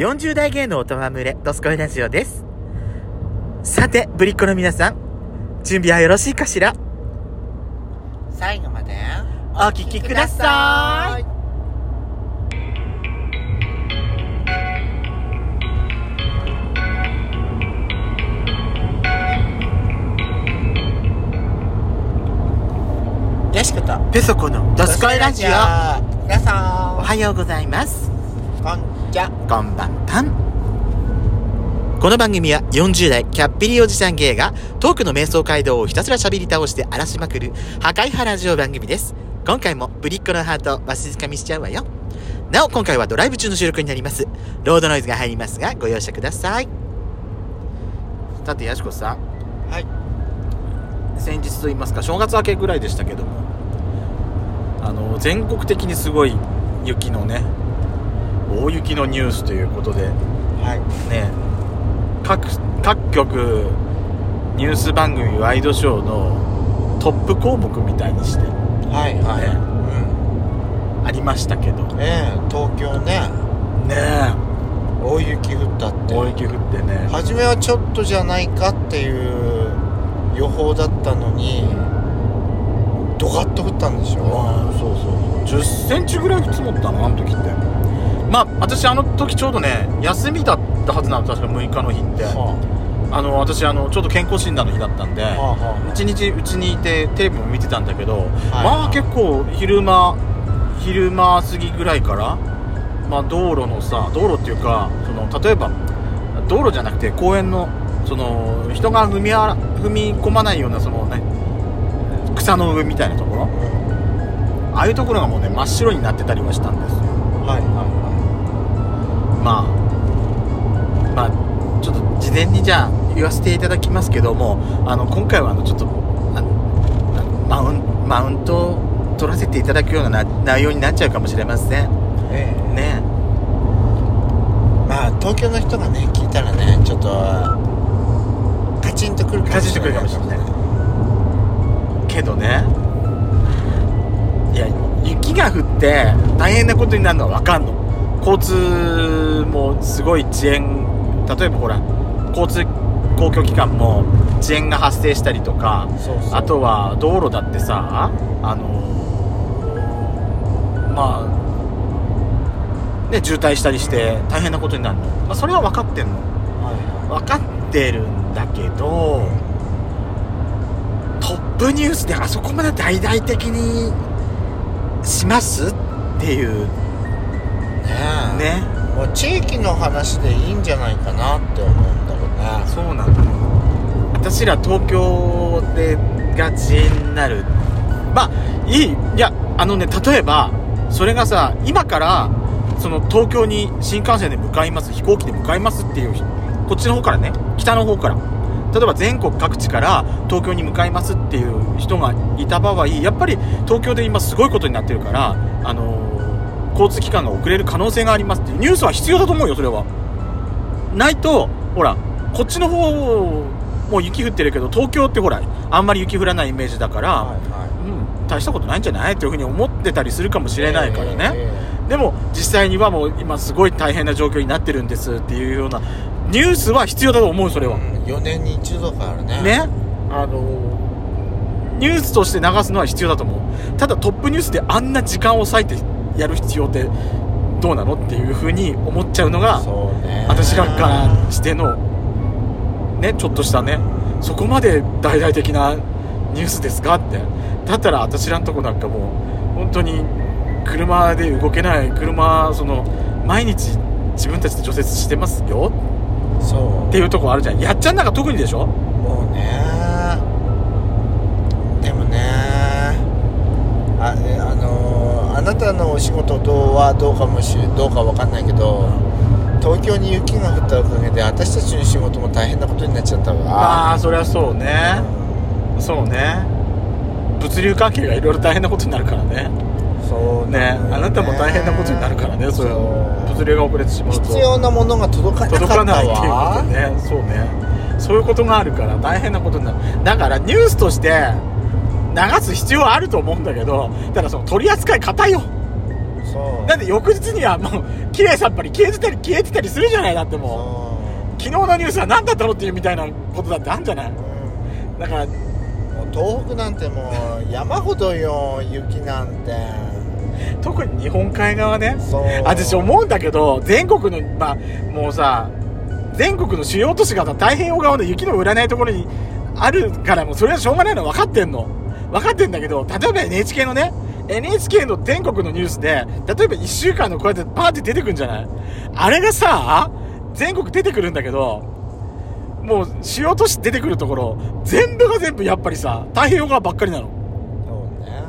40代芸の音は群れ、ドスコイラジオです。さて、ぶりっ子の皆さん、準備はよろしいかしら？最後までお聞きください。よしことペソコのドスコイラジオ。皆さんおはようございます。こんちゃこんばんぱん。この番組は40代キャッピリおじさん芸がトークの瞑想街道をひたすら喋り倒して荒らしまくる破壊派ラジオ番組です。今回もぶりっ子のハートをわしづかみしちゃうわよ。なお今回はドライブ中の収録になります。ロードノイズが入りますがご容赦ください。さてやしこさん、はい先日と言いますか正月明けぐらいでしたけどもあの全国的にすごい雪のね大雪のニュースということではい。ね各各局ニュース番組ワイドショーのトップ項目みたいにしてはいはい、ありましたけど。うんねえ東京ね。ね大雪降ったって。大雪降ってね。初めはちょっとじゃないかっていう予報だったのにドカッと降ったんでしょ？そうそうそう。10センチぐらい積もったのあの時ってまあ私あの時ちょうどね休みだったはずなの確か6日の日って。はあ。の私あのちょうど健康診断の日だったんであはあは一日うちにいてテレビも見てたんだけど、はい。まあ結構昼間昼間過ぎぐらいからまあ道路のさ道路っていうかその例えば道路じゃなくて公園のその人が踏みあ踏み込まないようなそのね草の上みたいなところ。あうん。ああいうところがもうね真っ白になってたりはしたんですよ。はい。はまあまあちょっと事前にじゃあ言わせていただきますけどもあの今回はあのちょっとあのマウンマウントを取らせていただくようなな内容になっちゃうかもしれません。いはいええ。ね。まあ東京の人がね聞いたらねちょっとカチンとくるかもしれない。カチンとくるかもしれない。けどね。いや雪が降って大変なことになるのは分かんの交通もすごい遅延。例えばほら交通公共機関も遅延が発生したりとかあとは道路だってさあのまあね渋滞したりして大変なことになるの、まあ、それは分かってんの。は分かってるんだけどトップニュースであそこまで大々的にしますっていうね。もう地域の話でいいんじゃないかなって思うんだろうね。そうなの私ら東京でが遅延になる。まあいい。いやあのね例えばそれがさ今からその東京に新幹線で向かいます飛行機で向かいますっていうこっちの方からね北の方から。例えば全国各地から東京に向かいますっていう人がいた場合やっぱり東京で今すごいことになってるからあのー交通機関が遅れる可能性がありますってニュースは必要だと思うよそれは。ないとほらこっちの方もう雪降ってるけど東京ってほらあんまり雪降らないイメージだから、はいはうん、大したことないんじゃない？っていうふうに思ってたりするかもしいれないからね、えでも実際にはもう今すごい大変な状況になってるんですっていうようなニュースは必要だと思うそれは、えうん4年に一度からね。ね。あのニュースとして流すのは必要だと思う。ただトップニュースであんな時間を割いてやる必要ってどうなのっていうふうに思っちゃうのが私らからしてのねちょっとしたねそこまで大々的なニュースですかって。だったら私らのとこなんかもう本当に車で動けない車その毎日自分たちで除雪してますよ。そう。っていうとこあるじゃん。やっちゃんなんか特にでしょ？もうね。でもねあえあのーあなたのお仕事どうはどうかもしどうかわかんないけど東京に雪が降ったおかげで私たちの仕事も大変なことになっちゃったわ。ああそりゃそうね。そうね。物流関係がいろいろ大変なことになるからね。そうねなのよあなたも大変なことになるからね。それ物流が遅れてしまうと。必要なものが届かな届かないっていうことわね。そうね。そういうことがあるから大変なことになる。だからニュースとして流す必要はあると思うんだけどただその取り扱い硬いよ。そう。だって翌日にはもう綺麗さっぱり消えてたり消えてたりするじゃないだってもう。昨日のニュースは何だったのっていうみたいなことだってあるんじゃない？そう、うん。だからもう東北なんてもう山ほどよ雪なんて。特に日本海側ね。そう。私思うんだけど全国のまあもうさ全国の主要都市がさ太平洋側の雪の売らないところにあるからもうそれはしょうがないの分かってんの分かってんだけど例えば NHK のね NHK の全国のニュースで例えば1週間のこうやってバーって出てくるんじゃない？あれがさ全国出てくるんだけどもう主要都市出てくるところ全部が全部やっぱりさ太平洋側ばっかりなの。そうね。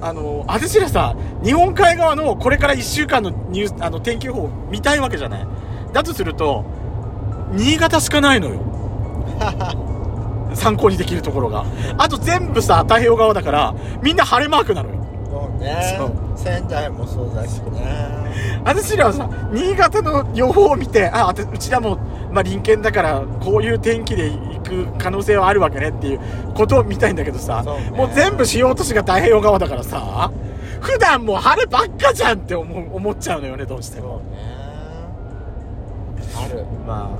あの、私らさ、日本海側のこれから1週間のニュース、あの、天気予報見たいわけじゃない。だとすると、新潟しかないのよ。参考にできるところが。あと全部さ、太平洋側だから、みんな晴れマークなのよ。そうねそう仙台もそうだしね私らはさ、新潟の予報を見て、あ、うちらも、まあ、隣県だから、こういう天気で行く可能性はあるわけねっていうことを見たいんだけどさ、ねもう全部主要都市が太平洋側だからさ、普段もう晴ればっかじゃんって思う思っちゃうのよね、どうしても。そうねあるま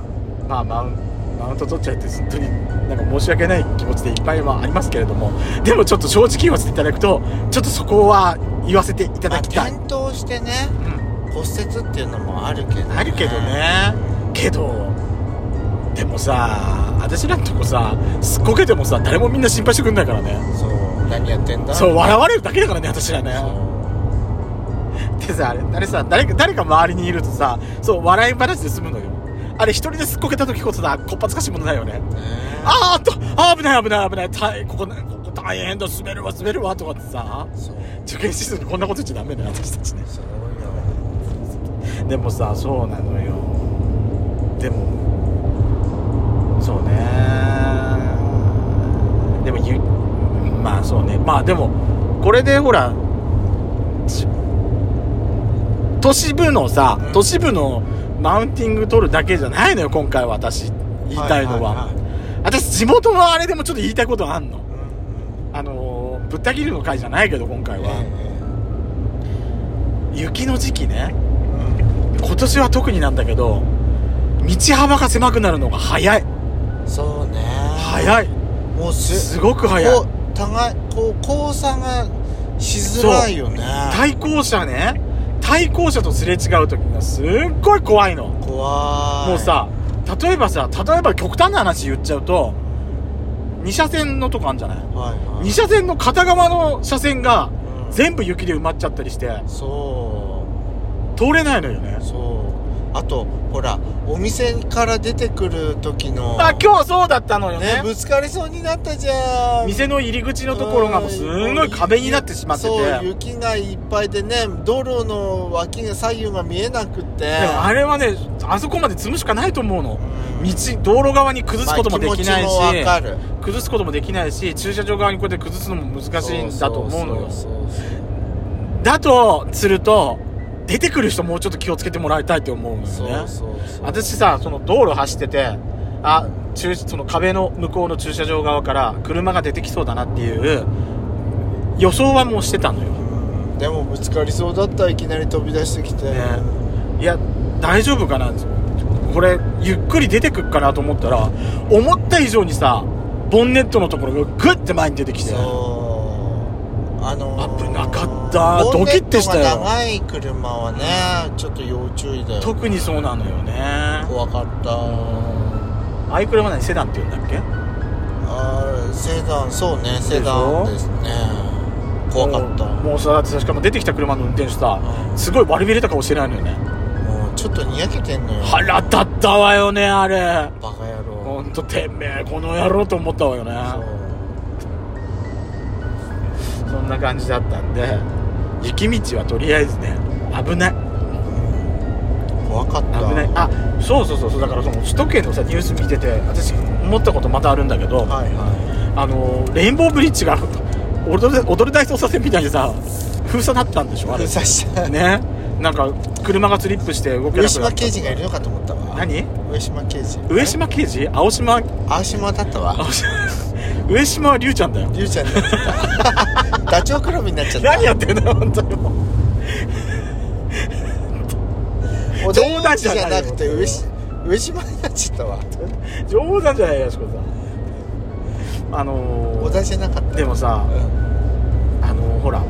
あ、まあ、マウンマウント取っちゃいって、本当になんか申し訳ない気持ちでいっぱいはありますけれども、でもちょっと正直言わせていただくと、ちょっとそこは言わせてい。たまあだきたい。転倒してねうん。骨折っていうのもあるけど、ね、あるけどね。けどでもさ私らのとこさすっこけてもさ誰もみんな心配してくんないからね。そう何やってんだ？そう笑われるだけだからね私らね。そでさあれあれさ誰か誰か周りにいるとさそう笑い話で済むのよあれ一人ですっこけた時こそさこっぱずかしいものだよね。あーっとあー危ない危ない危ない。大ここここ大変だ滑るわ滑るわとかってさ。受験シーズンにこんなこと言っちゃダメだよ私たちね。そうよ。でもさそうなのよ。でもそうね。でもゆまあそうね。まあでもこれでほらち都市部のさ、うん。都市部のマウンティング取るだけじゃないのよ今回は私言いたいのは,、はいはいはい。私地元のあれでもちょっと言いたいことあんの。うん。あのーぶった切るの回じゃないけど今回は、え雪の時期ね。え今年は特になんだけど道幅が狭くなるのが早い。うんそうね。早い。もうすすごく早い。こう互いこう交差がしづらいよね。対向車ね対向車とすれ違う時がすっごい怖いの。怖い。もうさ例えばさ例えば極端な話言っちゃうと2車線のとこあるんじゃない？はいはい。2車線の片側の車線がうん。全部雪で埋まっちゃったりしてそ通れないのよね。うそうあとほらお店から出てくる時のあ今日そうだったのよね。ねぶつかりそうになったじゃん。店の入り口のところがもうすんごい壁になってしまってて。そう雪がいっぱいでね道路の脇が左右が見えなくって。あれはねあそこまで積むしかないと思うの。うん。道道路側に崩すこともできないし、まあ崩すこともできないし駐車場側にこうやって崩すのも難しいんだと思うのよ。だとすると出てくる人もうちょっと気をつけてもらいたいって思うのよね。私さその道路走っててあ駐その壁の向こうの駐車場側から車が出てきそうだなっていう予想はもうしてたのよ。うんでもぶつかりそうだったらいきなり飛び出してきて、ね。いや大丈夫かな？これゆっくり出てくっかなと思ったら思った以上にさボンネットのところがグッて前に出てきて。あのー危なかったボンネットドキッてしたよ。が長い車はねちょっと要注意だよ。特にそうなのよね。怖かった。ああいう車何セダンって言うんだっけ？あーセダンそうねセダンですね。怖かった。もうさしかも出てきた車の運転手さうん。すごい割り切れた顔してないのよね。もうちょっとにやけてんのよ。腹立ったわよねあれ。バカ野郎。ほんとてめえこの野郎と思ったわよねそんな感じだったんで雪道はとりあえずね危ない。怖かった。危ない。あそうそうそうそう。だからその首都圏のさニュース見てて私思ったことまたあるんだけど、はいはあのレインボーブリッジが踊る踊る大捜査線みたいにさ封鎖だったんでしょあいれ。封鎖した。ね。なんか車がスリップして動けなくな上った。島刑事がいるのかと思ったわ。何？上島刑事。上島刑事？青島？青島だったわ。青島上島は龍ちゃんだよ。りゅうちゃんだよ ダチョウ倶楽部になっちゃった。何やってんだよ本当にもう。おでし冗談じゃなくて上し上島になっちゃったわ。冗談じゃないよしこさん。あのー、なかった。でもさうん。あのー、ほら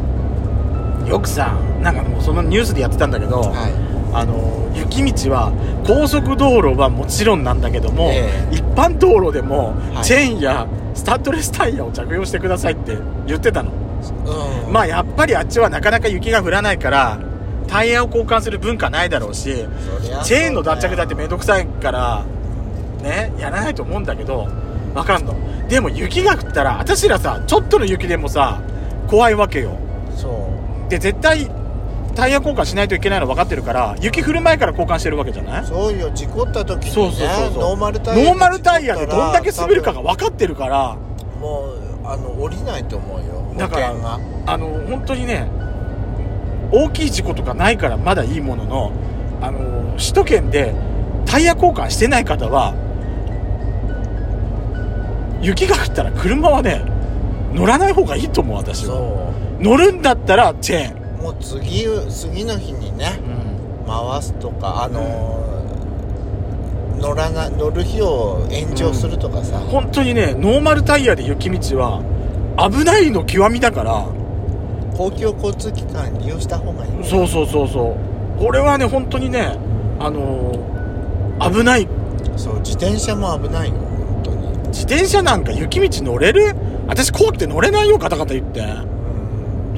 よくさなんかもうそのニュースでやってたんだけど、はい。あの雪道は高速道路はもちろんなんだけども、え一般道路でもはい。チェーンやスタッドレスタイヤを着用してくださいって言ってたの、うん。まあやっぱりあっちはなかなか雪が降らないからタイヤを交換する文化ないだろうしチェーンの脱着だってめんどくさいからねやらないと思うんだけどわかんの。でも雪が降ったら私らさちょっとの雪でもさ怖いわけよ。そう。で絶対タイヤ交換しないといけないの分かってるから雪降る前から交換してるわけじゃない？そうよ事故った時にねそうそうそうそう。ノーマルタイヤノーマルタイヤでどんだけ滑るかが多分かってるから。分もうあの降りないと思うよだからあの本当にね大きい事故とかないからまだいいもののあの首都圏でタイヤ交換してない方は雪が降ったら車はね乗らない方がいいと思う私は。そ乗るんだったらチェーン、うもう次次の日にね回すとかあのー乗らな乗る日を延長するとかさ、本当にねノーマルタイヤで雪道は危ないの極みだから。公共交通機関利用した方がいいそうそうそうそう。これはね本当にねあのー危ない。そう自転車も危ないよ本当に。自転車なんか雪道乗れる？私怖くて乗れないよガタガタ言って。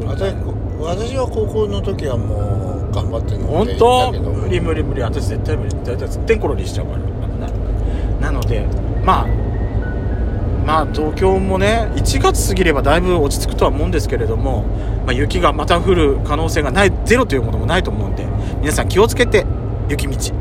私私は高校の時はもう頑張って乗っていたけど。無理無理無理私絶対無理。大体すってんころりしちゃうから。なのでまあまあ東京もね1月過ぎればだいぶ落ち着くとは思うんですけれども、まあ、雪がまた降る可能性がないゼロというものもないと思うんで皆さん気をつけて雪道。